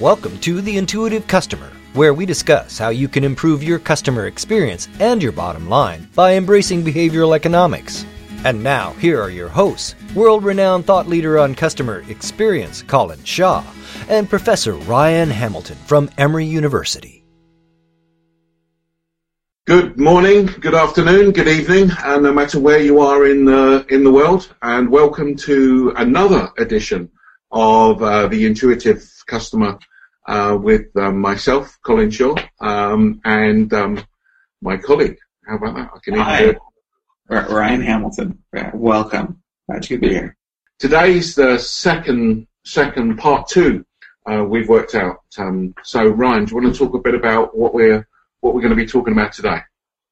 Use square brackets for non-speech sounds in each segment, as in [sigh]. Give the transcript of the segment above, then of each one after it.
Welcome to The Intuitive Customer, where we discuss how you can improve your customer experience and your bottom line by embracing behavioral economics. And now, here are your hosts world renowned thought leader on customer experience, Colin Shaw, and Professor Ryan Hamilton from Emory University. Good morning, good afternoon, good evening, and no matter where you are in the, in the world, and welcome to another edition of uh, the Intuitive Customer uh, with um, myself, Colin Shaw, um, and um, my colleague. How about that? I can Hi. Ryan Hamilton. Welcome. Glad you could be here. Today's the second second part two uh, we've worked out. Um, so Ryan, do you want to talk a bit about what we're what we're going to be talking about today?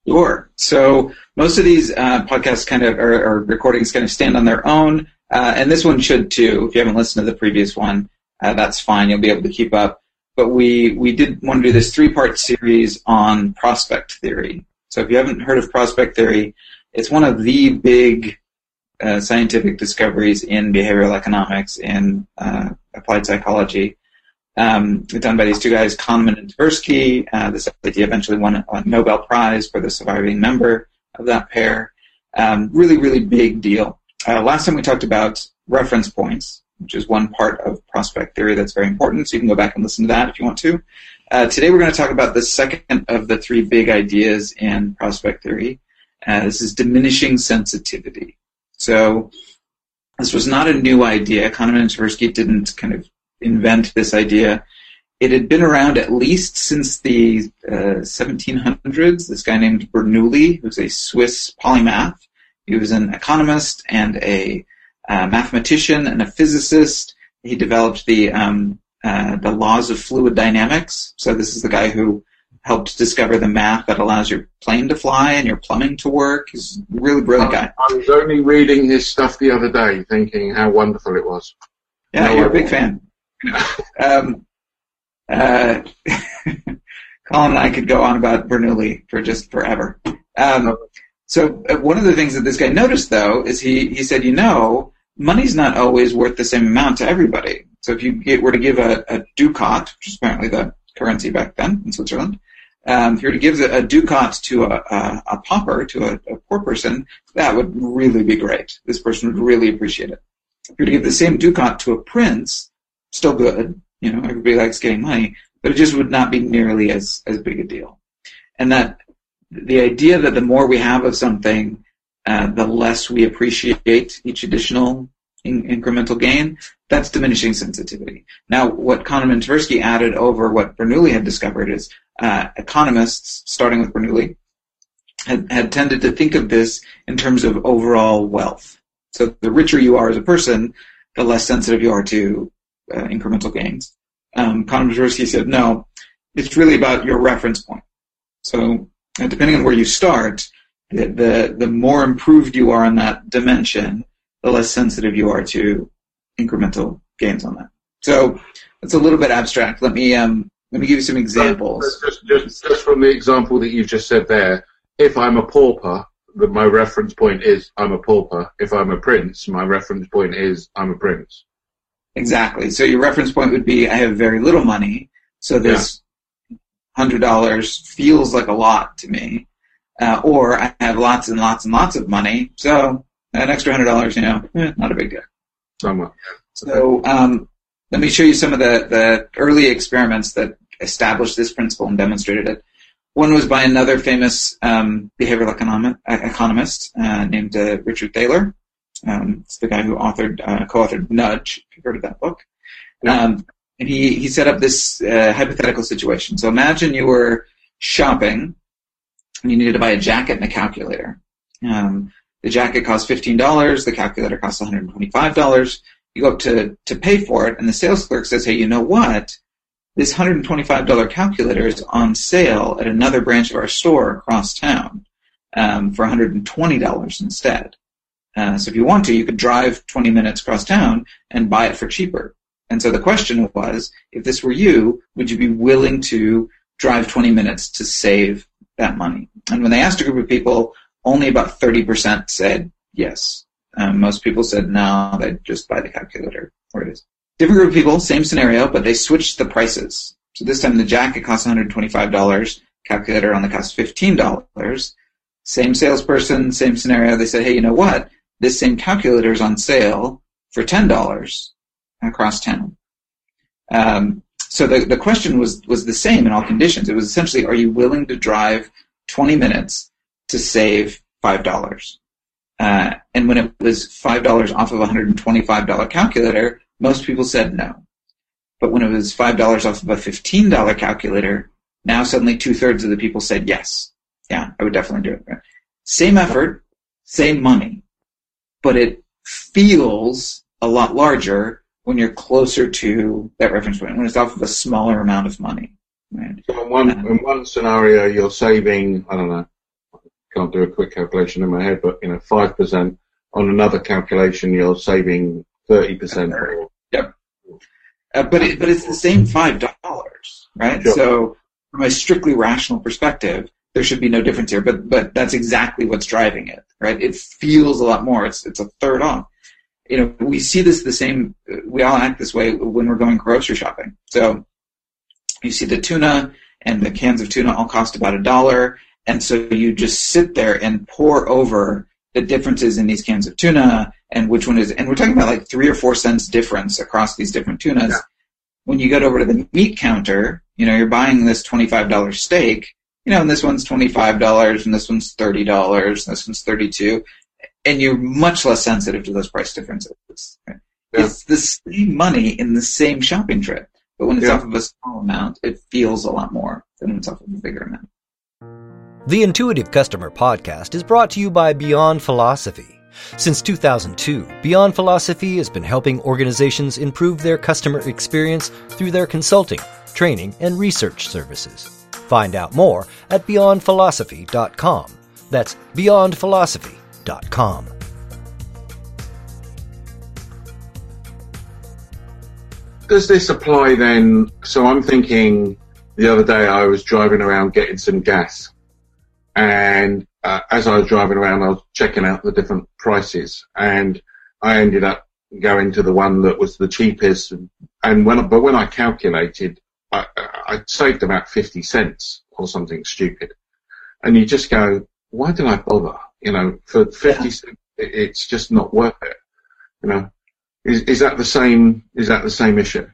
Sure. So most of these uh, podcasts kind of or, or, recordings kind of stand on their own, uh, and this one should too. If you haven't listened to the previous one, uh, that's fine. You'll be able to keep up. But we we did want to do this three part series on prospect theory. So if you haven't heard of prospect theory, it's one of the big uh, scientific discoveries in behavioral economics in uh, applied psychology. Um, done by these two guys, Kahneman and Tversky. Uh, this idea eventually won a Nobel Prize for the surviving member of that pair. Um, really, really big deal. Uh, last time we talked about reference points, which is one part of prospect theory that's very important. So you can go back and listen to that if you want to. Uh, today we're going to talk about the second of the three big ideas in prospect theory. Uh, this is diminishing sensitivity. So this was not a new idea. Kahneman and Tversky didn't kind of invent this idea. It had been around at least since the uh, 1700s. This guy named Bernoulli, who's a Swiss polymath, he was an economist and a uh, mathematician and a physicist. He developed the um, uh, the laws of fluid dynamics. So this is the guy who helped discover the math that allows your plane to fly and your plumbing to work. He's a really brilliant guy. I was only reading his stuff the other day, thinking how wonderful it was. Yeah, no, you're a big fan. [laughs] um, uh, [laughs] Colin and I could go on about Bernoulli for just forever. Um, so uh, one of the things that this guy noticed, though, is he he said, you know, money's not always worth the same amount to everybody. So if you get, were to give a, a ducat, which is apparently the currency back then in Switzerland, um, if you were to give a, a ducat to a, a, a pauper, to a, a, poor person, that would really be great. This person would really appreciate it. If you were to give the same ducat to a prince, still good, you know, everybody likes getting money, but it just would not be nearly as, as big a deal. And that the idea that the more we have of something, uh, the less we appreciate each additional in- incremental gain, that's diminishing sensitivity. Now, what Kahneman and Tversky added over what Bernoulli had discovered is uh, economists, starting with Bernoulli, had, had tended to think of this in terms of overall wealth. So the richer you are as a person, the less sensitive you are to uh, incremental gains. Um, Kahneman and Tversky said, no, it's really about your reference point. So uh, depending on where you start, the, the, the more improved you are on that dimension, the less sensitive you are to incremental gains on that. So it's a little bit abstract. Let me um, let me give you some examples. Just, just, just from the example that you've just said there, if I'm a pauper, my reference point is I'm a pauper. If I'm a prince, my reference point is I'm a prince. Exactly. So your reference point would be I have very little money, so this hundred dollars feels like a lot to me, uh, or I have lots and lots and lots of money, so an extra hundred dollars, you know, eh, not a big deal. Somewhat. So um, let me show you some of the, the early experiments that established this principle and demonstrated it. One was by another famous um, behavioral economic, economist uh, named uh, Richard Thaler. Um, it's the guy who authored, uh, co-authored Nudge. If you've heard of that book. Um, and he, he set up this uh, hypothetical situation. So imagine you were shopping and you needed to buy a jacket and a calculator. Um, the jacket costs $15, the calculator costs $125. You go up to, to pay for it, and the sales clerk says, hey, you know what? This $125 calculator is on sale at another branch of our store across town um, for $120 instead. Uh, so if you want to, you could drive 20 minutes across town and buy it for cheaper. And so the question was, if this were you, would you be willing to drive 20 minutes to save that money? And when they asked a group of people, only about 30% said yes. Um, most people said no, they'd just buy the calculator where it is. different group of people, same scenario, but they switched the prices. So this time the jacket costs $125, calculator only costs $15. Same salesperson, same scenario. They said, hey, you know what? This same calculator is on sale for $10 across town. Um, so the, the question was, was the same in all conditions. It was essentially, are you willing to drive 20 minutes to save $5? Uh, and when it was $5 off of a $125 calculator, most people said no. But when it was $5 off of a $15 calculator, now suddenly two thirds of the people said yes. Yeah, I would definitely do it. Same effort, same money, but it feels a lot larger when you're closer to that reference point, when it's off of a smaller amount of money. Right? So in one, um, in one scenario, you're saving, I don't know, I can't do a quick calculation in my head, but you know, five percent. On another calculation, you're saving thirty percent. Yep. Uh, but it, but it's the same five dollars, right? Sure. So from a strictly rational perspective, there should be no difference here. But but that's exactly what's driving it, right? It feels a lot more. It's it's a third off. You know, we see this the same. We all act this way when we're going grocery shopping. So you see the tuna and the cans of tuna all cost about a dollar, and so you just sit there and pore over the differences in these cans of tuna and which one is, and we're talking about like three or four cents difference across these different tunas. Yeah. When you get over to the meat counter, you know, you're buying this $25 steak, you know, and this one's $25 and this one's $30 and this one's 32 and you're much less sensitive to those price differences. Right? Yeah. It's the same money in the same shopping trip, but when it's yeah. off of a small amount, it feels a lot more than when it's off of a bigger amount. The Intuitive Customer Podcast is brought to you by Beyond Philosophy. Since 2002, Beyond Philosophy has been helping organizations improve their customer experience through their consulting, training, and research services. Find out more at beyondphilosophy.com. That's Does this apply then? So I'm thinking the other day I was driving around getting some gas and uh, as I was driving around, I was checking out the different prices, and I ended up going to the one that was the cheapest. And when, but when I calculated, I, I saved about fifty cents or something stupid. And you just go, why did I bother? You know, for fifty yeah. cents, it's just not worth it. You know, is is that the same? Is that the same issue?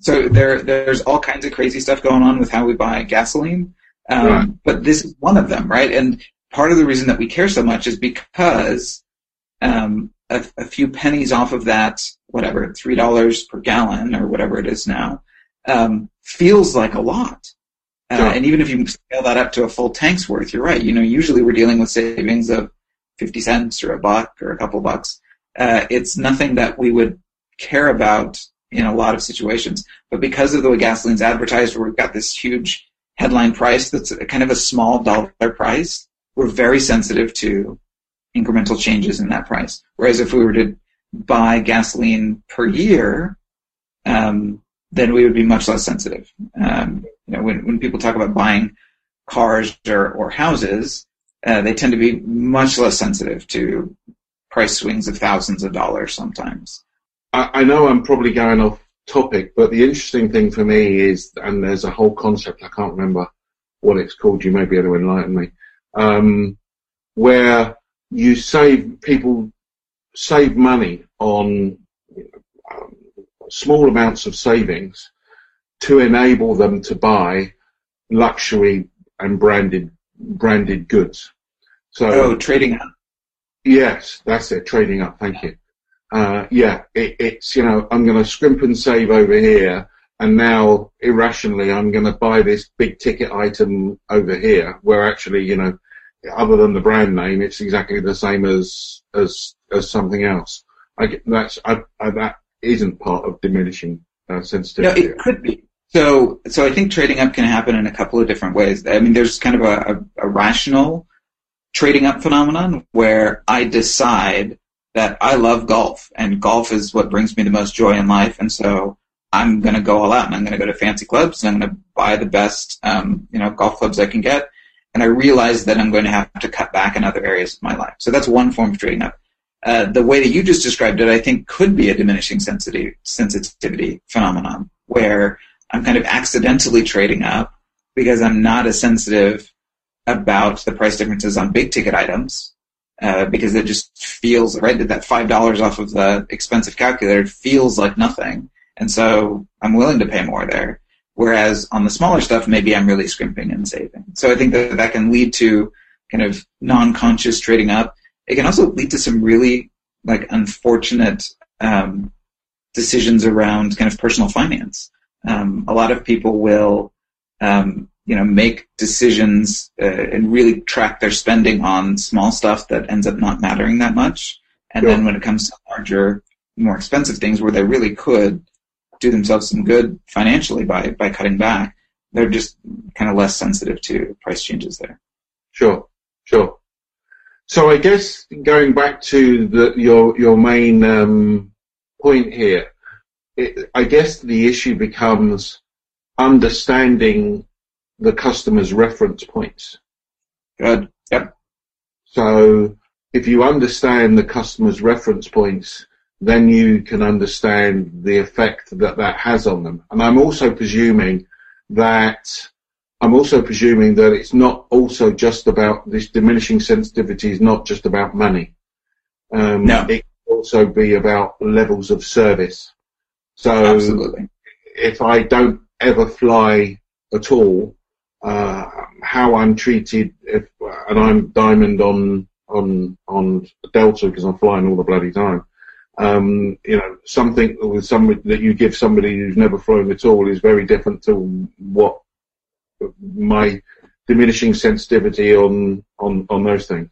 So there, there's all kinds of crazy stuff going on with how we buy gasoline. Um, right. But this is one of them, right? And part of the reason that we care so much is because um, a, a, few pennies off of that, whatever, three dollars per gallon or whatever it is now, um, feels like a lot. Uh, sure. And even if you scale that up to a full tank's worth, you're right. You know, usually we're dealing with savings of fifty cents or a buck or a couple bucks. Uh, it's nothing that we would care about in a lot of situations. But because of the way gasoline's advertised, where we've got this huge headline price that's kind of a small dollar price, we're very sensitive to incremental changes in that price. Whereas if we were to buy gasoline per year, um, then we would be much less sensitive. Um, you know, when, when people talk about buying cars or, or houses, uh, they tend to be much less sensitive to price swings of thousands of dollars sometimes. I, I know I'm probably going off topic, but the interesting thing for me is, and there's a whole concept, I can't remember what it's called, you may be able to enlighten me, um, where you save, people save money on um, small amounts of savings to enable them to buy luxury and branded branded goods. So oh, trading up. Yes, that's it. Trading up. Thank you uh, yeah, it, it's, you know, I'm going to scrimp and save over here. And now irrationally, I'm going to buy this big ticket item over here where actually, you know, other than the brand name, it's exactly the same as, as, as something else. I, that's, I, I, that isn't part of diminishing uh, sensitivity. No, it could be. So, so I think trading up can happen in a couple of different ways. I mean, there's kind of a, a, a rational trading up phenomenon where I decide that I love golf, and golf is what brings me the most joy in life, and so I'm going to go all out, and I'm going to go to fancy clubs, and I'm going to buy the best, um, you know, golf clubs I can get, and I realize that I'm going to have to cut back in other areas of my life. So that's one form of trading up. uh, the way that you just described it, I think could be a diminishing sensitivity, sensitivity phenomenon where I'm kind of accidentally trading up because I'm not as sensitive about the price differences on big ticket items uh, because it just feels right that five dollars off of the expensive calculator feels like nothing, and so I'm willing to pay more there. Whereas on the smaller stuff, maybe I'm really scrimping and saving. So I think that that can lead to kind of non-conscious trading up. It can also lead to some really like unfortunate um, decisions around kind of personal finance. Um, a lot of people will, um, you know, make decisions uh, and really track their spending on small stuff that ends up not mattering that much. And then when it comes to larger, more expensive things where they really could do themselves some good financially by by cutting back. They're just kind of less sensitive to price changes there. Sure, sure. So I guess going back to the, your your main um, point here, it, I guess the issue becomes understanding the customer's reference points. Good. Yep. So if you understand the customer's reference points, then you can understand the effect that that has on them. And I'm also presuming that I'm also presuming that it's not also just about this diminishing sensitivity is not just about money. Um, no. It can also be about levels of service. So Absolutely. if I don't ever fly at all, uh, how I'm treated, if, and I'm diamond on on on Delta because I'm flying all the bloody time um, you know, something with somebody that you give somebody who's never flown at all is very different to what my diminishing sensitivity on on on those things.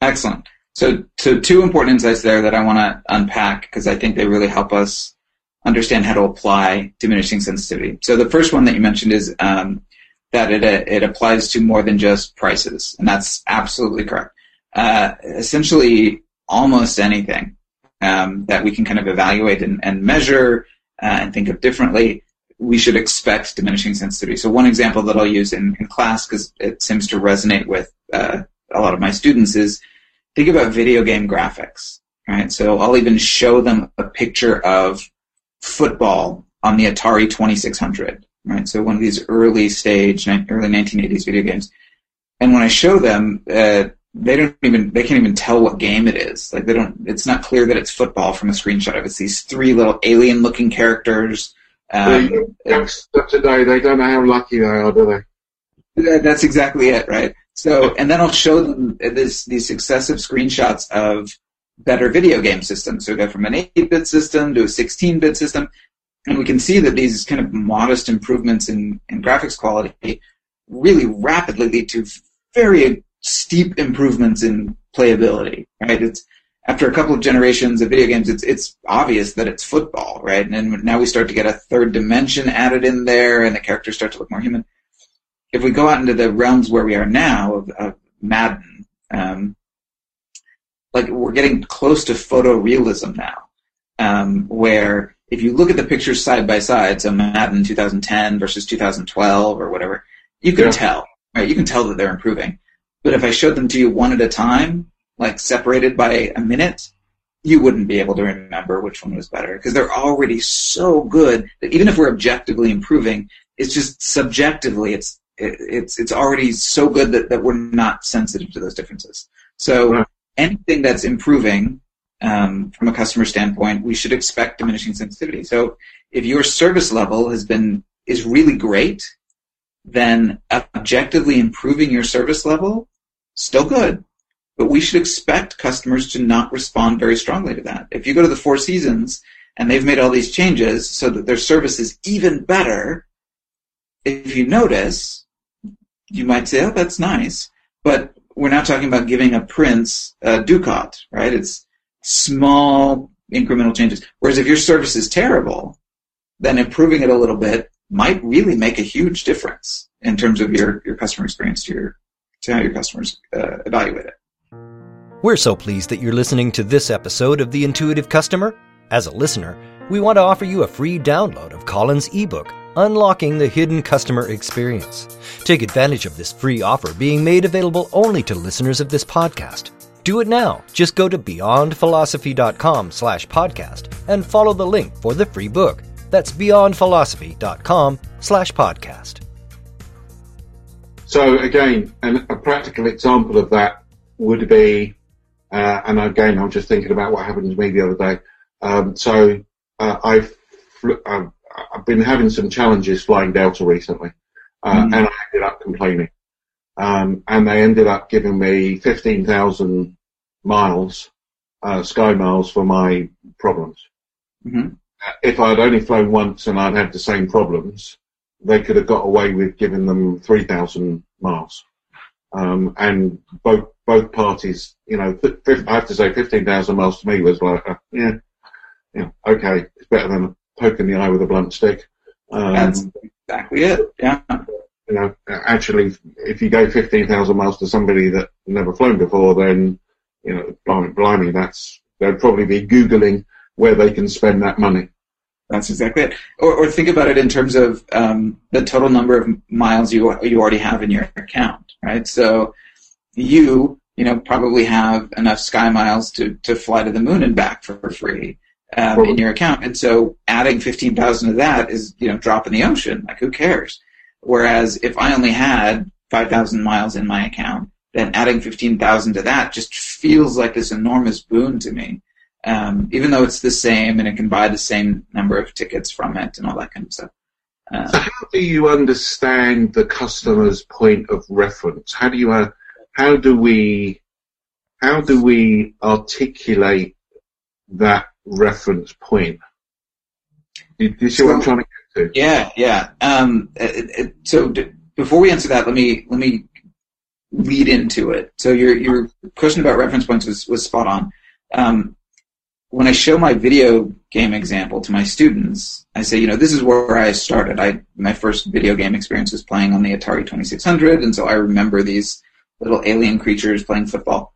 Excellent. So, so two important insights there that I want to unpack because I think they really help us understand how to apply diminishing sensitivity. So, the first one that you mentioned is um, that it it applies to more than just prices, and that's absolutely correct. Uh, essentially, almost anything um, that we can kind of evaluate and, and measure uh, and think of differently, we should expect diminishing sensitivity. So one example that I'll use in, in class, because it seems to resonate with uh, a lot of my students, is think about video game graphics. Right, so I'll even show them a picture of football on the Atari 2600. Right, so one of these early stage, early 1980s video games. And when I show them, uh, they don't even they can't even tell what game it is. Like they don't. It's not clear that it's football from a screenshot of it. It's these three little alien-looking characters. Um, today they don't know how lucky they are, do they? That's exactly it, right? So, and then I'll show them this, these successive screenshots of better video game systems. So we go from an 8-bit system to a 16-bit system, and we can see that these kind of modest improvements in, in graphics quality really rapidly lead to very steep improvements in playability, right? It's after a couple of generations of video games, it's it's obvious that it's football, right? And then now we start to get a third dimension added in there, and the characters start to look more human. If we go out into the realms where we are now of, of Madden, um, like we're getting close to photorealism now, um, where if you look at the pictures side by side, so Madden 2010 versus 2012 or whatever, you can yeah. tell, right? You can tell that they're improving. But if I showed them to you one at a time, like separated by a minute, you wouldn't be able to remember which one was better because they're already so good that even if we're objectively improving, it's just subjectively it's it's it's already so good that, that we're not sensitive to those differences. So. Anything that's improving um, from a customer standpoint, we should expect diminishing sensitivity. So if your service level has been is really great, then objectively improving your service level still good. But we should expect customers to not respond very strongly to that. If you go to the Four Seasons and they've made all these changes so that their service is even better, if you notice, you might say, oh, that's nice. But we're not talking about giving a prince a ducat, right? It's small incremental changes. Whereas if your service is terrible, then improving it a little bit might really make a huge difference in terms of your, your customer experience to your to how your customers uh, evaluate it. We're so pleased that you're listening to this episode of The Intuitive Customer. As a listener, we want to offer you a free download of Colin's ebook, Unlocking the Hidden Customer Experience. Take advantage of this free offer being made available only to listeners of this podcast. Do it now. Just go to beyondphilosophy.com slash podcast and follow the link for the free book. That's beyondphilosophy.com slash podcast. So again, an, a practical example of that would be, uh, and again, I'm just thinking about what happened to me the other day. Um, so uh, I've, I've, I've been having some challenges flying Delta recently, uh, mm. and I ended up complaining. Um, and they ended up giving me 15,000 miles, uh, sky miles for my problems. Mm-hmm. If I'd only flown once and I'd had the same problems, they could have got away with giving them 3,000 miles. Um, and both, both parties, you know, I have to say 15,000 miles to me was like, uh, yeah, yeah, okay, it's better than poking the eye with a blunt stick. Um, That's exactly it. Yeah you know, actually, if you go 15,000 miles to somebody that never flown before, then, you know, blimey, blimey, that's, they'd probably be Googling where they can spend that money. That's exactly it. Or, or think about it in terms of um, the total number of miles you you already have in your account, right? So you, you know, probably have enough sky miles to, to fly to the moon and back for free um, in your account. And so adding 15,000 of that is, you know, drop in the ocean. Like, who cares? Whereas if I only had 5,000 miles in my account, then adding 15,000 to that just feels like this enormous boon to me. Um, even though it's the same and it can buy the same number of tickets from it and all that kind of stuff. Uh, so how do you understand the customer's point of reference? How do you, uh, how do we, how do we articulate that reference point? Do you see what I'm trying to yeah, yeah. Um, it, it, so d- before we answer that, let me let me lead into it. So your your question about reference points was, was spot on. Um, when I show my video game example to my students, I say, you know, this is where I started. I my first video game experience was playing on the Atari 2600, and so I remember these little alien creatures playing football.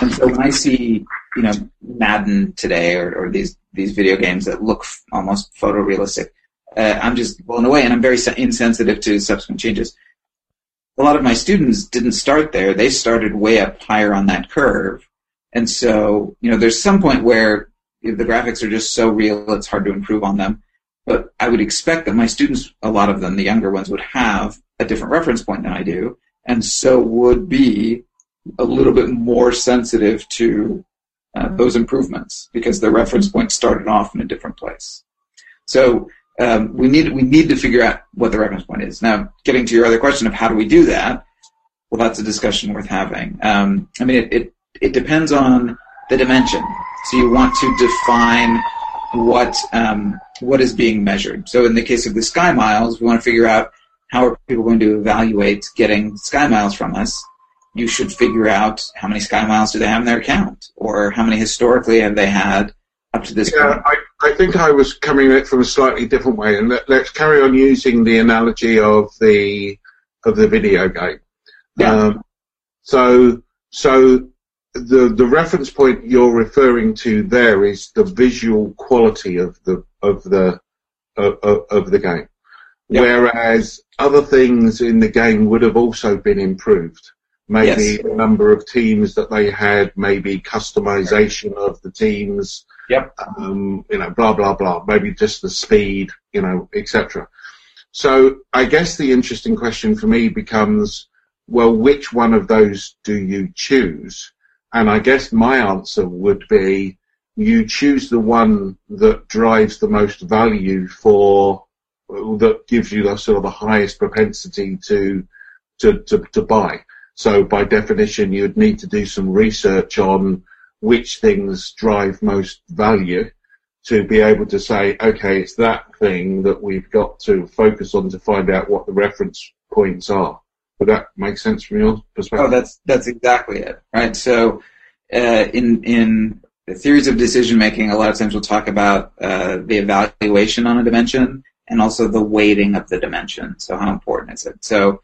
And so when I see, you know, Madden today or, or these these video games that look f- almost photorealistic, uh, I'm just blown away, and I'm very insensitive to subsequent changes. A lot of my students didn't start there; they started way up higher on that curve, and so you know, there's some point where the graphics are just so real, it's hard to improve on them. But I would expect that my students, a lot of them, the younger ones, would have a different reference point than I do, and so would be a little bit more sensitive to uh, those improvements because their reference point started off in a different place. So um, we need we need to figure out what the reference point is. Now, getting to your other question of how do we do that? Well, that's a discussion worth having. Um, I mean, it, it it depends on the dimension. So you want to define what um, what is being measured. So in the case of the sky miles, we want to figure out how are people going to evaluate getting sky miles from us. You should figure out how many sky miles do they have in their account, or how many historically have they had up to this yeah, point. I, I think I was coming at it from a slightly different way, and let, us carry on using the analogy of the of the video game. Yeah. Um, so, so the the reference point you're referring to there is the visual quality of the of the of, of the game, yeah. whereas other things in the game would have also been improved maybe yes. the number of teams that they had, maybe customization of the teams, Yep. Um, you know, blah blah blah. Maybe just the speed, you know, etc. So I guess the interesting question for me becomes, well, which one of those do you choose? And I guess my answer would be, you choose the one that drives the most value for, that gives you the sort of the highest propensity to, to, to, to buy. So by definition, you'd need to do some research on which things drive most value to be able to say, okay, it's that thing that we've got to focus on to find out what the reference points are. Would that make sense from your perspective? Oh, that's that's exactly it, right? So, uh, in in theories of decision making, a lot of times we'll talk about uh, the evaluation on a dimension and also the weighting of the dimension. So, how important is it? So,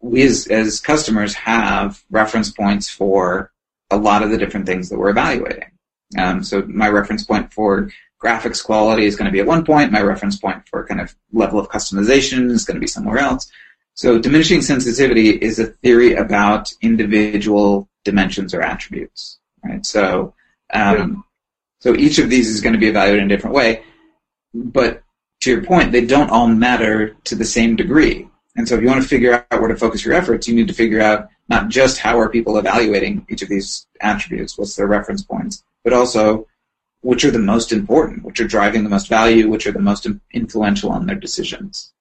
we as as customers have reference points for a lot of the different things that we're evaluating. Um, so my reference point for graphics quality is going to be at one point. My reference point for kind of level of customization is going to be somewhere else. So diminishing sensitivity is a theory about individual dimensions or attributes, right? So, um, so each of these is going to be evaluated in a different way, but to your point, they don't all matter to the same degree. And so if you want to figure out where to focus your efforts, you need to figure out not just how are people evaluating each of these attributes, what's their reference points, but also which are the most important, which are driving the most value, which are the most influential on their decisions.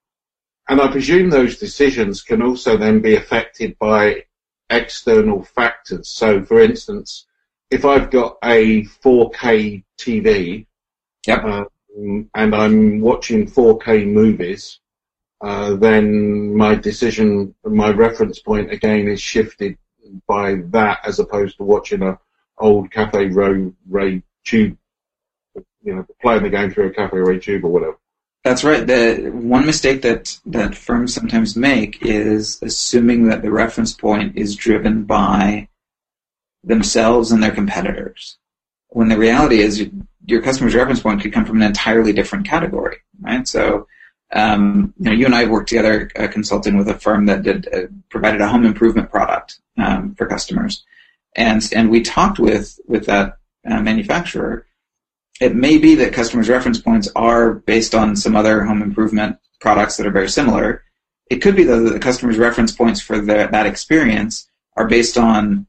And I presume those decisions can also then be affected by external factors. So, for instance, if I've got a 4K TV yep. um, and I'm watching 4K movies, uh, then my decision, my reference point again is shifted by that as opposed to watching a old cathode ray tube, you know, playing the game through a cathode ray tube or whatever. That's right. The one mistake that, that firms sometimes make is assuming that the reference point is driven by themselves and their competitors. When the reality is your customer's reference point could come from an entirely different category, right? So, um, you know, you and I have worked together uh, consulting with a firm that did uh, provided a home improvement product um, for customers, and and we talked with with that uh, manufacturer it may be that customers' reference points are based on some other home improvement products that are very similar. It could be though that the customer's reference points for the, that experience are based on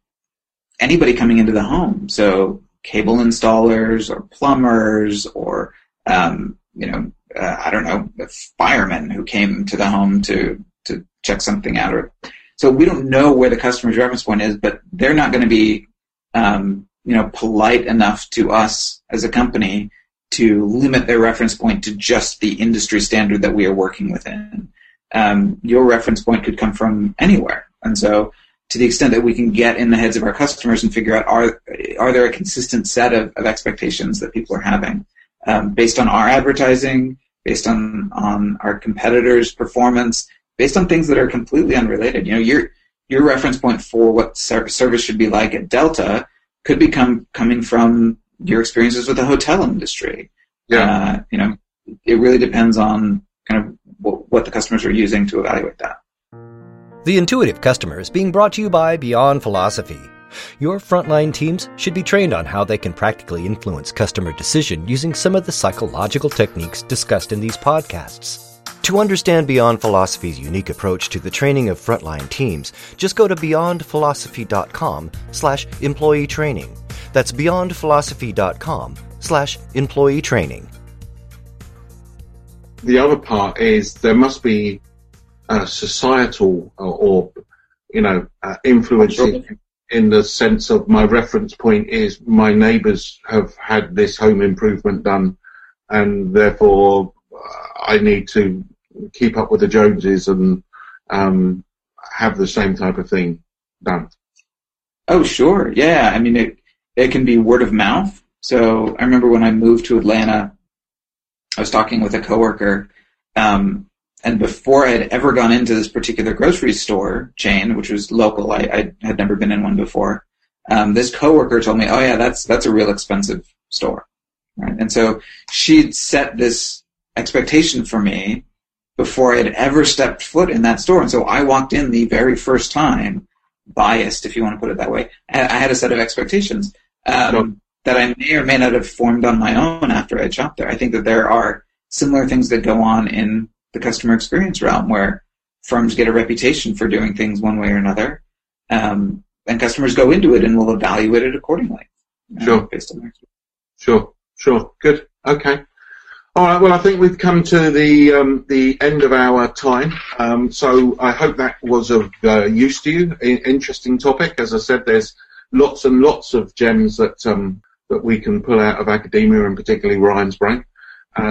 anybody coming into the home. So cable installers or plumbers or um, you know uh, I don't know firemen who came to the home to to check something out. Or so we don't know where the customer's reference point is, but they're not going to be um, you know, polite enough to us as a company to limit their reference point to just the industry standard that we are working within. Um, your reference point could come from anywhere. And so to the extent that we can get in the heads of our customers and figure out are, are there a consistent set of, of expectations that people are having um, based on our advertising, based on, on our competitors' performance, based on things that are completely unrelated. You know, your, your reference point for what service should be like at Delta could be come, coming from your experiences with the hotel industry. Yeah. Uh, you know, it really depends on kind of what, what the customers are using to evaluate that. The Intuitive Customer is being brought to you by Beyond Philosophy. Your frontline teams should be trained on how they can practically influence customer decision using some of the psychological techniques discussed in these podcasts. To understand Beyond Philosophy's unique approach to the training of frontline teams, just go to beyondphilosophy.com slash employee training. That's beyondphilosophy.com slash employee training. The other part is there must be a societal or, or you know, uh, influence in, the sense of my reference point is my neighbours have had this home improvement done and therefore uh, I need to keep up with the Joneses and um, have the same type of thing done. Oh, sure. Yeah. I mean, it, it can be word of mouth. So I remember when I moved to Atlanta, I was talking with a coworker, um, and before I had ever gone into this particular grocery store chain, which was local, I, I had never been in one before. Um, this coworker told me, "Oh yeah, that's that's a real expensive store," right? And so she'd set this expectation for me before I had ever stepped foot in that store. And so I walked in the very first time, biased, if you want to put it that way. I had a set of expectations um, sure. that I may or may not have formed on my own after I shopped there. I think that there are similar things that go on in the customer experience realm where firms get a reputation for doing things one way or another. Um, and customers go into it and will evaluate it accordingly. Uh, sure. based on their Sure. Sure. Good. Okay. All right. Well, I think we've come to the um, the end of our time. Um, so I hope that was of uh, use to you. I- interesting topic. As I said, there's lots and lots of gems that um, that we can pull out of academia, and particularly Ryan's brain.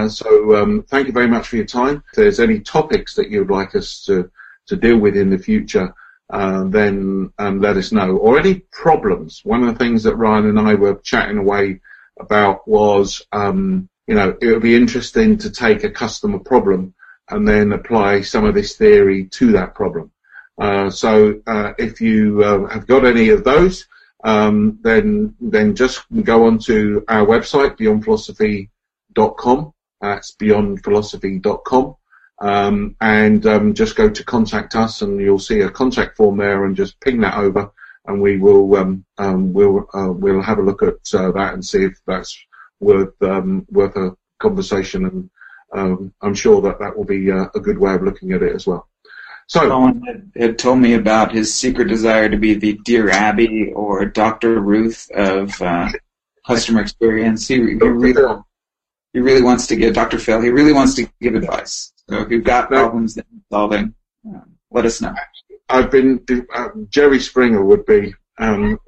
So um, thank you very much for your time. If there's any topics that you'd like us to to deal with in the future, uh, then um, let us know. Or any problems. One of the things that Ryan and I were chatting away about was um, you know, it would be interesting to take a customer problem and then apply some of this theory to that problem. Uh, so uh, if you uh, have got any of those, um, then then just go on to our website beyondphilosophy.com. That's beyondphilosophy.com. Um, and um, just go to contact us, and you'll see a contact form there, and just ping that over, and we will um, um, we'll uh, we'll have a look at uh, that and see if that's worth um, worth a conversation. And um, I'm sure that that will be uh, a good way of looking at it as well. So Colin had, had told me about his secret desire to be the Dear Abby or Dr. Ruth of uh, customer experience. He, he really he really wants to give Dr. Phil. He really wants to give advice. So if you've got problems that you're solving, um, let us know. I've been uh, Jerry Springer would be um,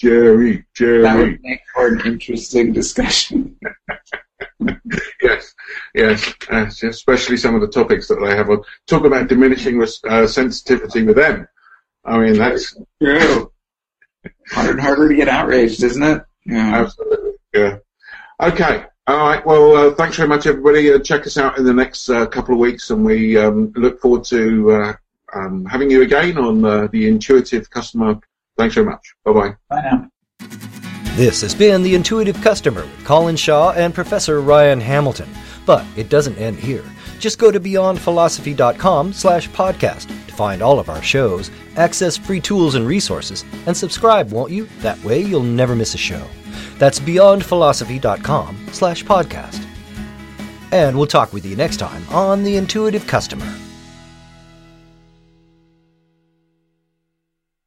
Jerry Jerry. That would make for an interesting discussion. [laughs] yes, yes, uh, especially some of the topics that they have. On. Talk about diminishing uh, sensitivity with them. I mean, that's true. harder and harder to get outraged, isn't it? Yeah. Absolutely. Yeah. Okay. All right. Well, uh, thanks very much, everybody. Uh, check us out in the next uh, couple of weeks, and we um, look forward to uh, um, having you again on uh, the Intuitive Customer. Thanks very much. Bye-bye. Bye now. This has been The Intuitive Customer with Colin Shaw and Professor Ryan Hamilton. But it doesn't end here. Just go to beyondphilosophy.com slash podcast to find all of our shows, access free tools and resources, and subscribe, won't you? That way you'll never miss a show. That's beyondphilosophy.com slash podcast. And we'll talk with you next time on The Intuitive Customer.